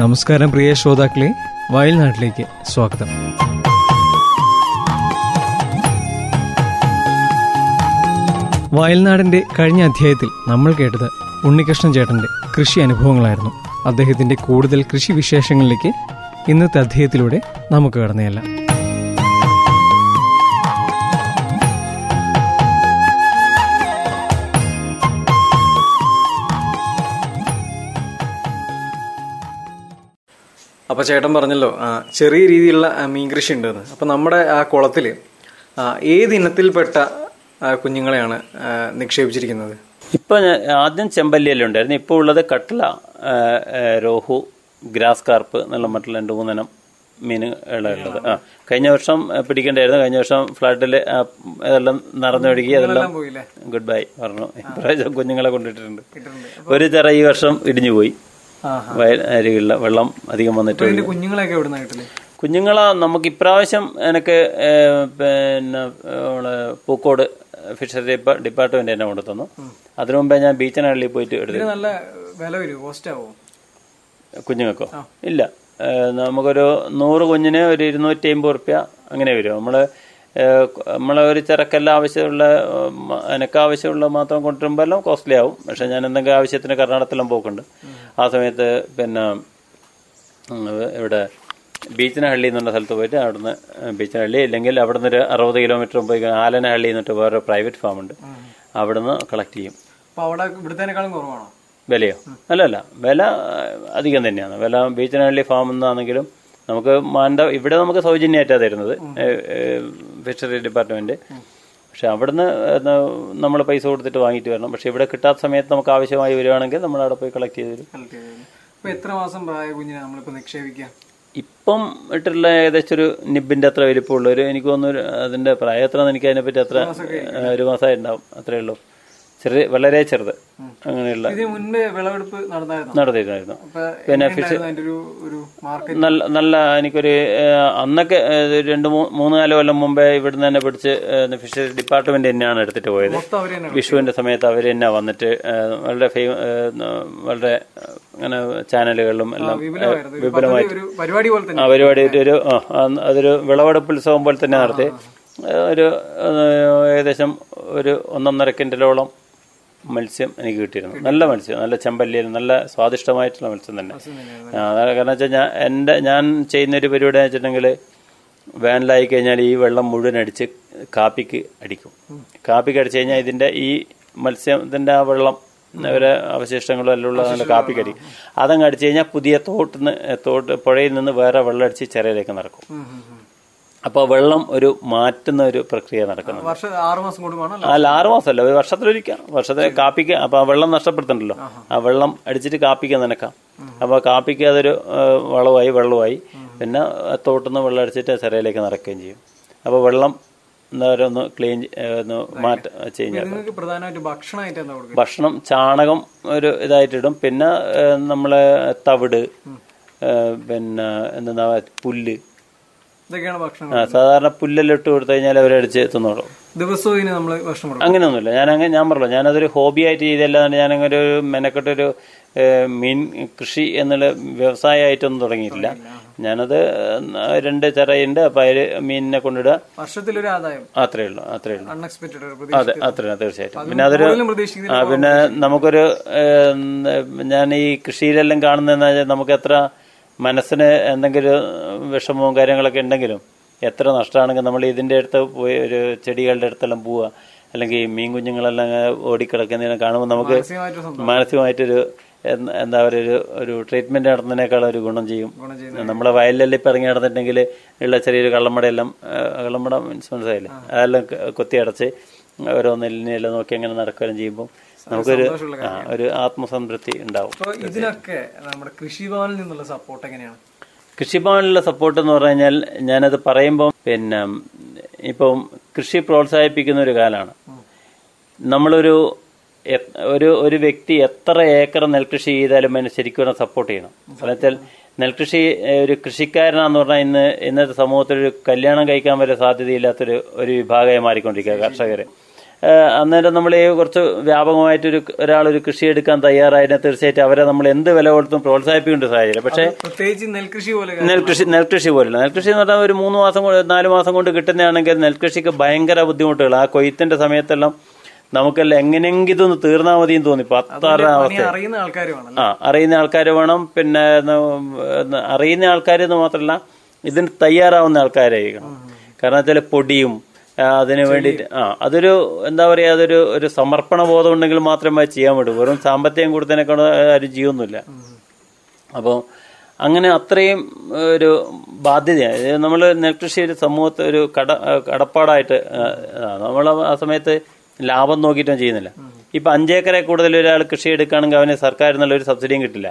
നമസ്കാരം പ്രിയ ശ്രോതാക്കളെ വയൽനാട്ടിലേക്ക് സ്വാഗതം. വയൽനാടിന്റെ കഴിഞ്ഞ അധ്യായത്തിൽ നമ്മൾ കേട്ടത് ഉണ്ണികൃഷ്ണൻ ചേട്ടന്റെ കൃഷി അനുഭവങ്ങളായിരുന്നു. അദ്ദേഹത്തിന്റെ കൂടുതൽ കൃഷി വിശേഷങ്ങളിലേക്ക് ഇന്നത്തെ അധ്യായത്തിലൂടെ നമുക്ക് കടന്നേയല്ല അപ്പോൾ ചേട്ടൻ പറഞ്ഞല്ലോ ചെറിയ രീതിയിലുള്ള മീൻ കൃഷി ഉണ്ടെന്ന്. അപ്പോൾ നമ്മുടെ ആ കുളത്തിൽ ഏത് ഇനത്തിൽപ്പെട്ട കുഞ്ഞുങ്ങളെയാണ് നിക്ഷേപിച്ചിരിക്കുന്നത്? ഇപ്പൊ ആദ്യം ചെമ്പല്ലിയെല്ലാം ഉണ്ടായിരുന്നു. ഇപ്പോൾ ഉള്ളത് കട്ടില രോഹു ഗ്രാസ് കാർപ്പ് എന്നുള്ള മറ്റുള്ള രണ്ട് മൂന്നെണ്ണം മീനുകളുള്ളത് ആ കഴിഞ്ഞ വർഷം പിടിക്കേണ്ടായിരുന്നു കഴിഞ്ഞ വർഷം ഫ്ലാറ്റിൽ അതെല്ലാം നിറഞ്ഞൊഴുകി അതെല്ലാം ഗുഡ് ബൈ പറഞ്ഞു. ഇപ്രാവശ്യം കുഞ്ഞുങ്ങളെ കൊണ്ടിട്ടുണ്ട് ഒരു ചെറ ഈ വർഷം ഇടിഞ്ഞു പോയി അരികളിലെ വെള്ളം അധികം വന്നിട്ട് കുഞ്ഞുങ്ങളൊക്കെ കുഞ്ഞുങ്ങളെ നമുക്ക് ഇപ്രാവശ്യം എനിക്ക് പിന്നെ പൂക്കോട് ഫിഷറി ഡിപ്പാ ഡിപ്പാർട്ട്മെന്റ് തന്നെ കൊണ്ടു തന്നു അതിനു മുമ്പേ ഞാൻ ബീച്ചനഹള്ളിയിൽ പോയിട്ട് എടുത്തു നല്ല വില വരും ആവോ കുഞ്ഞുങ്ങൾക്കോ? ഇല്ല. നമുക്കൊരു നൂറ് കുഞ്ഞിന് ഒരു ഇരുന്നൂറ്റി അമ്പത് റുപ്യ അങ്ങനെ വരും. നമ്മൾ നമ്മളെ ഒരു ചിറക്കെല്ലാം ആവശ്യമുള്ള എനിക്ക് ആവശ്യമുള്ള മാത്രം കൊണ്ടുവരുമ്പോൾ എല്ലാം കോസ്റ്റ്ലി ആവും. പക്ഷെ ഞാൻ എന്തെങ്കിലും ആവശ്യത്തിന് കർണാടകത്തിലും പോക്കുണ്ട്. ആ സമയത്ത് പിന്നെ ഇവിടെ ബീച്ചിനഹള്ളി എന്നുള്ള സ്ഥലത്ത് പോയിട്ട് അവിടുന്ന് ബീച്ചിനഹള്ളി ഇല്ലെങ്കിൽ അവിടുന്ന് ഒരു അറുപത് കിലോമീറ്റർ പോയി ആലനഹള്ളി എന്നിട്ട് വേറെ പ്രൈവറ്റ് ഫാം ഉണ്ട്. അവിടുന്ന് കളക്ട് ചെയ്യും. അവിടെ കുറവാണോ? വിലയോ? അല്ല അല്ല. വില അധികം തന്നെയാണ്. വില ബീച്ചിനഹള്ളി ഫാം എന്നാണെങ്കിലും നമുക്ക് മാനന്ത ഇവിടെ നമുക്ക് സൗജന്യമായിട്ടാണ് തരുന്നത്. Fishery department. പക്ഷെ അവിടുന്ന് നമ്മൾ പൈസ കൊടുത്തിട്ട് വാങ്ങിയിട്ട് വരണം. പക്ഷെ ഇവിടെ കിട്ടാത്ത സമയത്ത് നമുക്ക് ആവശ്യമായി വരികയാണെങ്കിൽ നമ്മൾ അവിടെ പോയി കളക്ട് ചെയ്ത് തരും. എത്ര മാസം പ്രായ കുഞ്ഞിനെ നമ്മളിപ്പോ നിക്ഷേപിക്കാം? ഇപ്പം ഇട്ടുള്ള ഏകദേശം ഒരു നിബിന്റെ അത്ര വലിപ്പമുള്ള ഒരു എനിക്ക് തോന്നുന്നു അതിന്റെ പ്രായം എത്ര എനിക്ക് അതിനെപ്പറ്റി അത്ര ഒരു മാസമായിട്ടുണ്ടാവും. അത്രേ ഉള്ളൂ. ചെറിയ വളരെ ചെറുത്. അങ്ങനെയുള്ള അപ്പൊ പിന്നെ ഫിഷ് നല്ല നല്ല എനിക്കൊരു അന്നൊക്കെ രണ്ട് മൂന്ന് നാല് കൊല്ലം മുമ്പേ ഇവിടുന്ന് തന്നെ പിടിച്ച് ഫിഷറി ഡിപ്പാർട്ട്മെന്റ് തന്നെയാണ് എടുത്തിട്ട് പോയത്. വിഷുവിന്റെ സമയത്ത് അവർ തന്നെ വന്നിട്ട് വളരെ ഫേമ വളരെ അങ്ങനെ ചാനലുകളിലും എല്ലാം വിപുലമായിട്ട് വിപുലമായി ആ പരിപാടി ഒരു അതൊരു വിളവെടുപ്പ് ഉത്സവം പോലെ തന്നെ നടത്തി. ഒരു ഏകദേശം ഒരു ഒന്നൊന്നര കിൻഡലോളം മത്സ്യം എനിക്ക് കിട്ടിയിരുന്നു. നല്ല മത്സ്യം നല്ല ചെമ്പല്ലിയിൽ നല്ല സ്വാദിഷ്ടമായിട്ടുള്ള മത്സ്യം തന്നെ. കാരണം വെച്ചാൽ ഞാൻ എന്റെ ഞാൻ ചെയ്യുന്ന ഒരു പരിപാടി എന്ന് വെച്ചിട്ടുണ്ടെങ്കിൽ വേനലായി കഴിഞ്ഞാൽ ഈ വെള്ളം മുഴുവൻ അടിച്ച് കാപ്പിക്ക് അടിക്കും. കാപ്പിക്ക് അടിച്ചു കഴിഞ്ഞാൽ ഇതിന്റെ ഈ മത്സ്യത്തിന്റെ ആ വെള്ളം അവരെ അവശിഷ്ടങ്ങളും എല്ലാം ഉള്ള നല്ല കാപ്പിക്ക് അടിക്കും. അതങ്ങ് അടിച്ചു കഴിഞ്ഞാൽ പുതിയ തോട്ടിൽ നിന്ന് തോട്ട് പുഴയിൽ നിന്ന് വേറെ വെള്ളം അടിച്ച് ചെറിയിലേക്ക് നടക്കും. അപ്പോൾ വെള്ളം ഒരു മാറ്റുന്ന ഒരു പ്രക്രിയ നടക്കുന്നത് അല്ല? ആറ് മാസമല്ല ഒരു വർഷത്തിലൊരിക്കാം വർഷത്തെ കാപ്പിക്ക് അപ്പൊ ആ വെള്ളം നഷ്ടപ്പെടുത്തണ്ടല്ലോ. ആ വെള്ളം അടിച്ചിട്ട് കാപ്പിക്ക് നനക്കാം. അപ്പൊ കാപ്പിക്ക് അതൊരു വളവായി വളമായി വെള്ളമായി പിന്നെ ആ തോട്ടുനിന്ന് വെള്ളം അടിച്ചിട്ട് ചിറയിലേക്ക് നടക്കുകയും ചെയ്യും. അപ്പൊ വെള്ളം എന്താ പറയുക ഒന്ന് ക്ലീൻ ഒന്ന് മാറ്റ കൊടുക്കുക? ഭക്ഷണം ചാണകം ഒരു ഇതായിട്ടിടും. പിന്നെ നമ്മളെ തവിട് പിന്നെ എന്താ പുല്ല് ഇതൊക്കെയാണ് ഭക്ഷണം സാധാരണ പുല്ലെല്ലാം ഇട്ട് കൊടുത്തു കഴിഞ്ഞാൽ അവരടിച്ച് തിന്നോളും. ദിവസവും നമ്മൾ ഭക്ഷണം അങ്ങനെയൊന്നുമില്ല. ഞാൻ അങ്ങനെ ഞാൻ പറഞ്ഞല്ലോ ഞാനതൊരു ഹോബി ആയിട്ട് ചെയ്തല്ലാതെ ഞാൻ അങ്ങനെ ഒരു മെനക്കെട്ടൊരു മീൻ കൃഷി എന്നുള്ള വ്യവസായമായിട്ടൊന്നും തുടങ്ങിയിട്ടില്ല. ഞാനത് രണ്ട് ചെറയുണ്ട് അപ്പൊ അതിൽ മീനിനെ കൊണ്ടിടുക. വർഷത്തിലൊരു ആദായം. അത്രേ ഉള്ളൂ അത്രേ ഉള്ളൂ. അതെ അത്രേ തീർച്ചയായിട്ടും. പിന്നെ അതൊരു പിന്നെ നമുക്കൊരു ഞാൻ ഈ കൃഷിയിലെല്ലാം കാണുന്നതെന്ന് വെച്ചാൽ നമുക്ക് എത്ര മനസ്സിന് എന്തെങ്കിലും വിഷമവും കാര്യങ്ങളൊക്കെ ഉണ്ടെങ്കിലും എത്ര നഷ്ടമാണെങ്കിൽ നമ്മൾ ഇതിന്റെ അടുത്ത് പോയി ഒരു ചെടികളുടെ അടുത്തെല്ലാം പോവുക. അല്ലെങ്കിൽ മീൻ കുഞ്ഞുങ്ങളെല്ലാം ഓടിക്കിടക്കുന്നതിനെ കാണുമ്പോൾ നമുക്ക് മാനസികമായിട്ടൊരു എന്താ പറയുക ഒരു ഒരു ട്രീറ്റ്മെന്റ് നടത്തുന്നതിനേക്കാൾ ഒരു ഗുണം ചെയ്യും. നമ്മളെ വയലിലെല്ലാം ഇപ്പം ഇറങ്ങി നടന്നിട്ടുണ്ടെങ്കിൽ ഉള്ള ചെറിയൊരു കള്ളമ്പടയെല്ലാം കള്ളമ്മട മീൻസ് മനസ്സിലായില്ലേ? അതെല്ലാം കൊത്തി അടച്ച് ഓരോ നെല്ലിനെല്ലാം നോക്കി അങ്ങനെ നടക്കുകയും ചെയ്യുമ്പോൾ നമുക്കൊരു ഒരു ആത്മസംതൃപ്തി ഉണ്ടാവും. ഇതിനൊക്കെ നമ്മുടെ കൃഷിഭവനിൽ നിന്നുള്ള സപ്പോർട്ട് എങ്ങനെയാണ്? കൃഷിഭവനിലുള്ള സപ്പോർട്ട് എന്ന് പറഞ്ഞു കഴിഞ്ഞാൽ ഞാനത് പറയുമ്പോൾ പിന്നെ ഇപ്പം കൃഷി പ്രോത്സാഹിപ്പിക്കുന്ന ഒരു കാലമാണ്. നമ്മളൊരു ഒരു ഒരു വ്യക്തി എത്ര ഏക്കർ നെൽകൃഷി ചെയ്താലും അതിന് ശരിക്കും സപ്പോർട്ട് ചെയ്യണം. കാരണം വെച്ചാൽ നെൽകൃഷി ഒരു കൃഷിക്കാരനാന്ന് പറഞ്ഞാൽ ഇന്ന് ഇന്നത്തെ സമൂഹത്തിൽ ഒരു കല്യാണം കഴിക്കാൻ വരെ സാധ്യതയില്ലാത്തൊരു ഒരു വിഭാഗമായി മാറിക്കൊണ്ടിരിക്കുക കർഷകർ അന്നേരം നമ്മൾ ഈ കുറച്ച് വ്യാപകമായിട്ടൊരു ഒരു കൃഷി എടുക്കാൻ തയ്യാറായതിനെ തീർച്ചയായിട്ടും അവരെ നമ്മൾ എന്ത് വില കൊടുത്തും പ്രോത്സാഹിപ്പിക്കേണ്ട സാഹചര്യം. പക്ഷേ പ്രത്യേകിച്ച് നെൽകൃഷി പോലെ നെൽകൃഷി നെൽകൃഷി പോലുള്ള നെൽകൃഷി എന്ന് പറഞ്ഞാൽ ഒരു മൂന്ന് മാസം കൊണ്ട് നാല് മാസം കൊണ്ട് കിട്ടുന്നതാണെങ്കിൽ നെൽകൃഷിക്ക് ഭയങ്കര ബുദ്ധിമുട്ടുകൾ. ആ കൊയ്ത്തിന്റെ സമയത്തെല്ലാം നമുക്കല്ല എങ്ങനെയെങ്കിലും ഇതൊന്ന് തീർന്നാൽ മതിയെന്ന് തോന്നി. പത്താറ് അവസ്ഥ ആ അറിയുന്ന ആൾക്കാർ വേണം. പിന്നെ അറിയുന്ന ആൾക്കാർ എന്ന് മാത്രമല്ല ഇതിന് തയ്യാറാവുന്ന ആൾക്കാരായിരിക്കണം. കാരണം വെച്ചാൽ പൊടിയും അതിന് വേണ്ടിയിട്ട് ആ അതൊരു എന്താ പറയുക അതൊരു ഒരു സമർപ്പണ ബോധം ഉണ്ടെങ്കിൽ മാത്രമേ ചെയ്യാൻ പറ്റൂ. വെറും സാമ്പത്തികം കൊടുത്തതിനേക്കാൾ ആരും ചെയ്യൊന്നുമില്ല അപ്പോൾ അങ്ങനെ അത്രയും ഒരു ബാധ്യതയാണ് നമ്മൾ നെൽകൃഷി ഒരു സമൂഹത്തെ ഒരു കട കടപ്പാടായിട്ട് നമ്മൾ ആ സമയത്ത് ലാഭം നോക്കിയിട്ടും ചെയ്യുന്നില്ല. ഇപ്പൊ അഞ്ചേക്കറെ കൂടുതൽ ഒരാൾ കൃഷി എടുക്കുകയാണെങ്കിൽ അവന് സർക്കാർ എന്നുള്ള ഒരു സബ്സിഡിയും കിട്ടില്ല.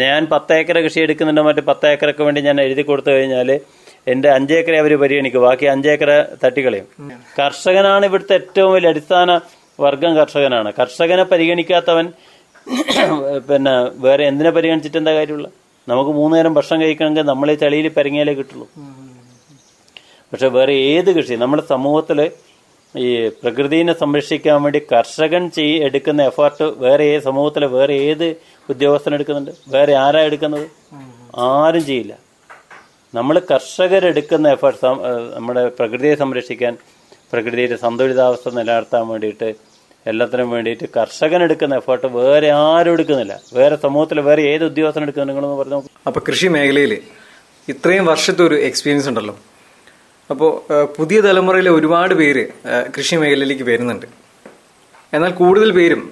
ഞാൻ പത്ത് ഏക്കർ കൃഷി എടുക്കുന്നുണ്ട് മറ്റേ പത്ത് ഏക്കറൊക്കെ വേണ്ടി ഞാൻ എഴുതി കൊടുത്തു കഴിഞ്ഞാൽ എന്റെ അഞ്ചേക്കറെ അവർ പരിഗണിക്കും. ബാക്കി അഞ്ചേക്കറെ തട്ടിക്കളയും. കർഷകനാണ് ഇവിടുത്തെ ഏറ്റവും വലിയ അടിസ്ഥാന വർഗം കർഷകനാണ്. കർഷകനെ പരിഗണിക്കാത്തവൻ പിന്നെ വേറെ എന്തിനെ പരിഗണിച്ചിട്ട് എന്താ കാര്യമുള്ള നമുക്ക് മൂന്ന് നേരം ഭക്ഷണം കഴിക്കണമെങ്കിൽ നമ്മൾ ഈ ചളിയിൽ പെരങ്ങിയാലേ കിട്ടുള്ളൂ. പക്ഷെ വേറെ ഏത് കൃഷി? നമ്മുടെ സമൂഹത്തിൽ ഈ പ്രകൃതിനെ സംരക്ഷിക്കാൻ വേണ്ടി കർഷകൻ ചെയ് എടുക്കുന്ന എഫേർട്ട് വേറെ ഏത് സമൂഹത്തിലെ വേറെ ഏത് ഉദ്യോഗസ്ഥൻ എടുക്കുന്നുണ്ട്? വേറെ ആരാ എടുക്കുന്നത്? ആരും ചെയ്യില്ല. നമ്മൾ കർഷകരെടുക്കുന്ന എഫേർട്ട് നമ്മുടെ പ്രകൃതിയെ സംരക്ഷിക്കാൻ പ്രകൃതിയുടെ സന്തുലിതാവസ്ഥ നിലനിർത്താൻ വേണ്ടിയിട്ട് എല്ലാത്തിനും വേണ്ടിയിട്ട് കർഷകൻ എടുക്കുന്ന എഫേർട്ട് വേറെ ആരും എടുക്കുന്നില്ല. വേറെ സമൂഹത്തിൽ വേറെ ഏത് ഉദ്യോഗസ്ഥൻ എടുക്കുന്ന നിങ്ങളെന്ന് പറഞ്ഞു അപ്പോൾ അപ്പൊ കൃഷി മേഖലയിൽ ഇത്രയും വർഷത്തെ ഒരു എക്സ്പീരിയൻസ് ഉണ്ടല്ലോ. അപ്പോൾ പുതിയ തലമുറയിലെ ഒരുപാട് പേര് കൃഷി മേഖലയിലേക്ക് വരുന്നുണ്ട്. എന്നാൽ കൂടുതൽ പേരും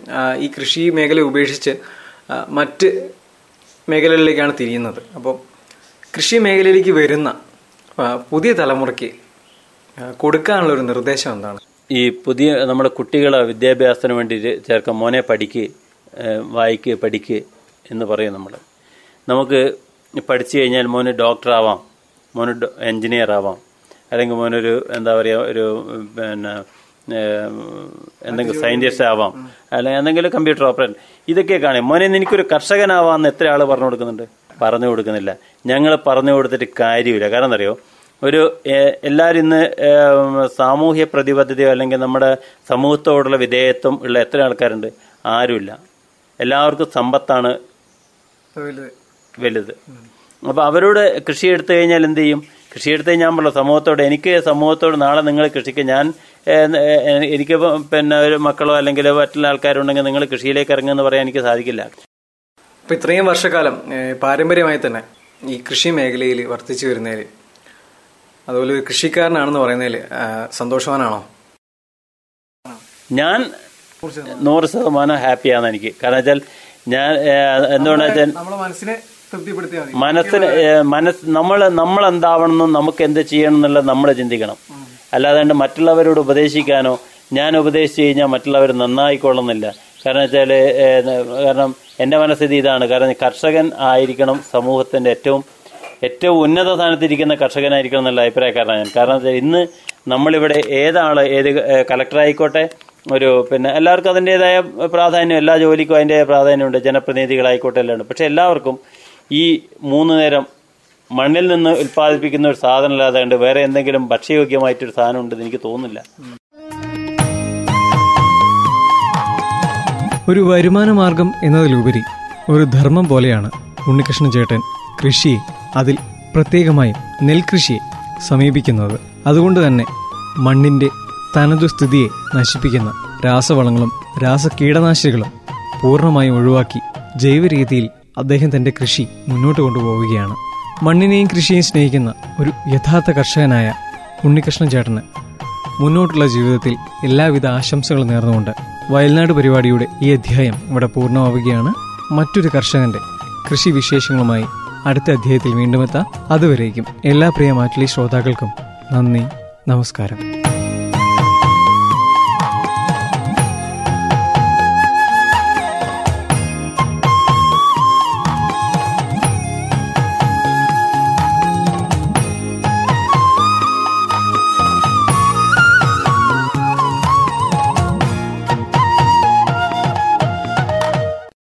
ഈ കൃഷി മേഖല ഉപേക്ഷിച്ച് മറ്റ് മേഖലകളിലേക്കാണ് തിരിയുന്നത്. അപ്പോൾ കൃഷി മേഖലയിലേക്ക് വരുന്ന പുതിയ തലമുറയ്ക്ക് കൊടുക്കാനുള്ള ഒരു നിർദ്ദേശം എന്താണ്? ഈ പുതിയ നമ്മുടെ കുട്ടികളെ വിദ്യാഭ്യാസത്തിന് വേണ്ടി ചേർക്കാൻ മോനെ പഠിക്ക് വായിക്ക് പഠിക്ക് എന്ന് പറയും നമ്മൾ നമുക്ക് പഠിച്ചു കഴിഞ്ഞാൽ മോന് ഡോക്ടറാവാം മോന് എൻജിനീയർ ആവാം അല്ലെങ്കിൽ മോനൊരു എന്താ പറയുക ഒരു പിന്നെ എന്തെങ്കിലും സയന്റിസ്റ്റ് ആവാം അല്ലെങ്കിൽ എന്തെങ്കിലും കമ്പ്യൂട്ടർ ഓപ്പറേറ്റർ ഇതൊക്കെ കാണും. മോനെ എനിക്കൊരു കർഷകനാവാന്ന് എത്ര ആൾ പറഞ്ഞു കൊടുക്കുന്നുണ്ട്? പറഞ്ഞു കൊടുക്കുന്നില്ല. ഞങ്ങൾ പറഞ്ഞു കൊടുത്തിട്ട് കാര്യമില്ല. കാരണം എന്തറിയോ ഒരു എല്ലാവരും ഇന്ന് സാമൂഹ്യ പ്രതിബദ്ധതയോ അല്ലെങ്കിൽ നമ്മുടെ സമൂഹത്തോടുള്ള വിധേയത്വം ഉള്ള എത്ര ആൾക്കാരുണ്ട്? ആരുമില്ല. എല്ലാവർക്കും സമ്പത്താണ് വലുത്. അപ്പൊ അവരോട് കൃഷി എടുത്തു കഴിഞ്ഞാൽ എന്ത് ചെയ്യും? കൃഷി എടുത്തു ഞാൻ പറഞ്ഞു സമൂഹത്തോട് എനിക്ക് സമൂഹത്തോട് നാളെ നിങ്ങൾ കൃഷിക്ക് ഞാൻ എനിക്ക് പിന്നെ ഒരു മക്കളോ അല്ലെങ്കിൽ മറ്റുള്ള ആൾക്കാരുണ്ടെങ്കിൽ നിങ്ങൾ കൃഷിയിലേക്ക് ഇറങ്ങുമെന്ന് പറയാൻ എനിക്ക് സാധിക്കില്ല. അപ്പൊ ഇത്രയും വർഷക്കാലം പാരമ്പര്യമായി തന്നെ ഈ കൃഷി മേഖലയിൽ വർദ്ധിച്ചു വരുന്നതിൽ അതുപോലെ ഒരു കൃഷിക്കാരനാണെന്ന് പറയുന്നതിൽ സന്തോഷവാനാണോ? ഞാൻ നൂറ് ശതമാനം ഹാപ്പിയാണ് എനിക്ക്. കാരണം വെച്ചാൽ ഞാൻ എന്തുകൊണ്ടാ വെച്ചാൽ മനസ്സിനെ മനസ്സ് നമ്മൾ നമ്മൾ എന്താവണമെന്നും നമുക്ക് എന്ത് ചെയ്യണം എന്നുള്ളത് നമ്മൾ ചിന്തിക്കണം. അല്ലാതെ മറ്റുള്ളവരോട് ഉപദേശിക്കാനോ ഞാൻ ഉപദേശിച്ചു കഴിഞ്ഞാൽ മറ്റുള്ളവർ നന്നായിക്കൊള്ളുന്നില്ല. കാരണം വെച്ചാൽ കാരണം എന്റെ മനസ്സിൽ ഇതാണ്. കാരണം കർഷകൻ ആയിരിക്കണം സമൂഹത്തിന്റെ ഏറ്റവും ഏറ്റവും ഉന്നത സ്ഥാനത്തിരിക്കുന്ന കർഷകനായിരിക്കണം എന്നുള്ള അഭിപ്രായക്കാരനാണ് ഞാൻ. കാരണം വെച്ചാൽ ഇന്ന് നമ്മളിവിടെ ഏതാൾ ഏത് കളക്ടർ ആയിക്കോട്ടെ ഒരു പിന്നെ എല്ലാവർക്കും അതിന്റെതായ പ്രാധാന്യം എല്ലാ ജോലിക്കും അതിന്റെ പ്രാധാന്യമുണ്ട്. ജനപ്രതിനിധികളായിക്കോട്ടെ എല്ലാം ഉണ്ട് പക്ഷെ എല്ലാവർക്കും ഈ മൂന്ന് നേരം മണ്ണിൽ നിന്ന് ഉൽപ്പാദിപ്പിക്കുന്ന ഒരു സാധനം അല്ലാതെ വേറെ എന്തെങ്കിലും ഭക്ഷ്യയോഗ്യമായിട്ടൊരു സാധനം ഉണ്ടെന്ന് എനിക്ക് തോന്നുന്നില്ല. ഒരു വരുമാന മാർഗം എന്നതിലുപരി ഒരു ധർമ്മം പോലെയാണ് ഉണ്ണികൃഷ്ണൻ ചേട്ടൻ കൃഷിയെ അതിൽ പ്രത്യേകമായി നെൽകൃഷിയെ സമീപിക്കുന്നത്. അതുകൊണ്ട് തന്നെ മണ്ണിന്റെ തനതു സ്ഥിതിയെ നശിപ്പിക്കുന്ന രാസവളങ്ങളും രാസകീടനാശിനികളും പൂർണമായും ഒഴിവാക്കി ജൈവ രീതിയിൽ അദ്ദേഹം തന്റെ കൃഷി മുന്നോട്ട് കൊണ്ടുപോവുകയാണ്. മണ്ണിനെയും കൃഷിയെയും സ്നേഹിക്കുന്ന ഒരു യഥാർത്ഥ കർഷകനായ ഉണ്ണികൃഷ്ണൻ ചേട്ടന് മുന്നോട്ടുള്ള ജീവിതത്തിൽ എല്ലാവിധ ആശംസകളും നേർന്നുകൊണ്ട് വയൽനാട് പരിപാടിയുടെ ഈ അധ്യായം ഇവിടെ പൂർണമാവുകയാണ്. മറ്റൊരു കർഷകന്റെ കൃഷി വിശേഷങ്ങളുമായി അടുത്ത അധ്യായത്തിൽ വീണ്ടും എത്താം. അതുവരേക്കും എല്ലാ പ്രിയ മാറ്റിലി ശ്രോതാക്കൾക്കും നന്ദി നമസ്കാരം.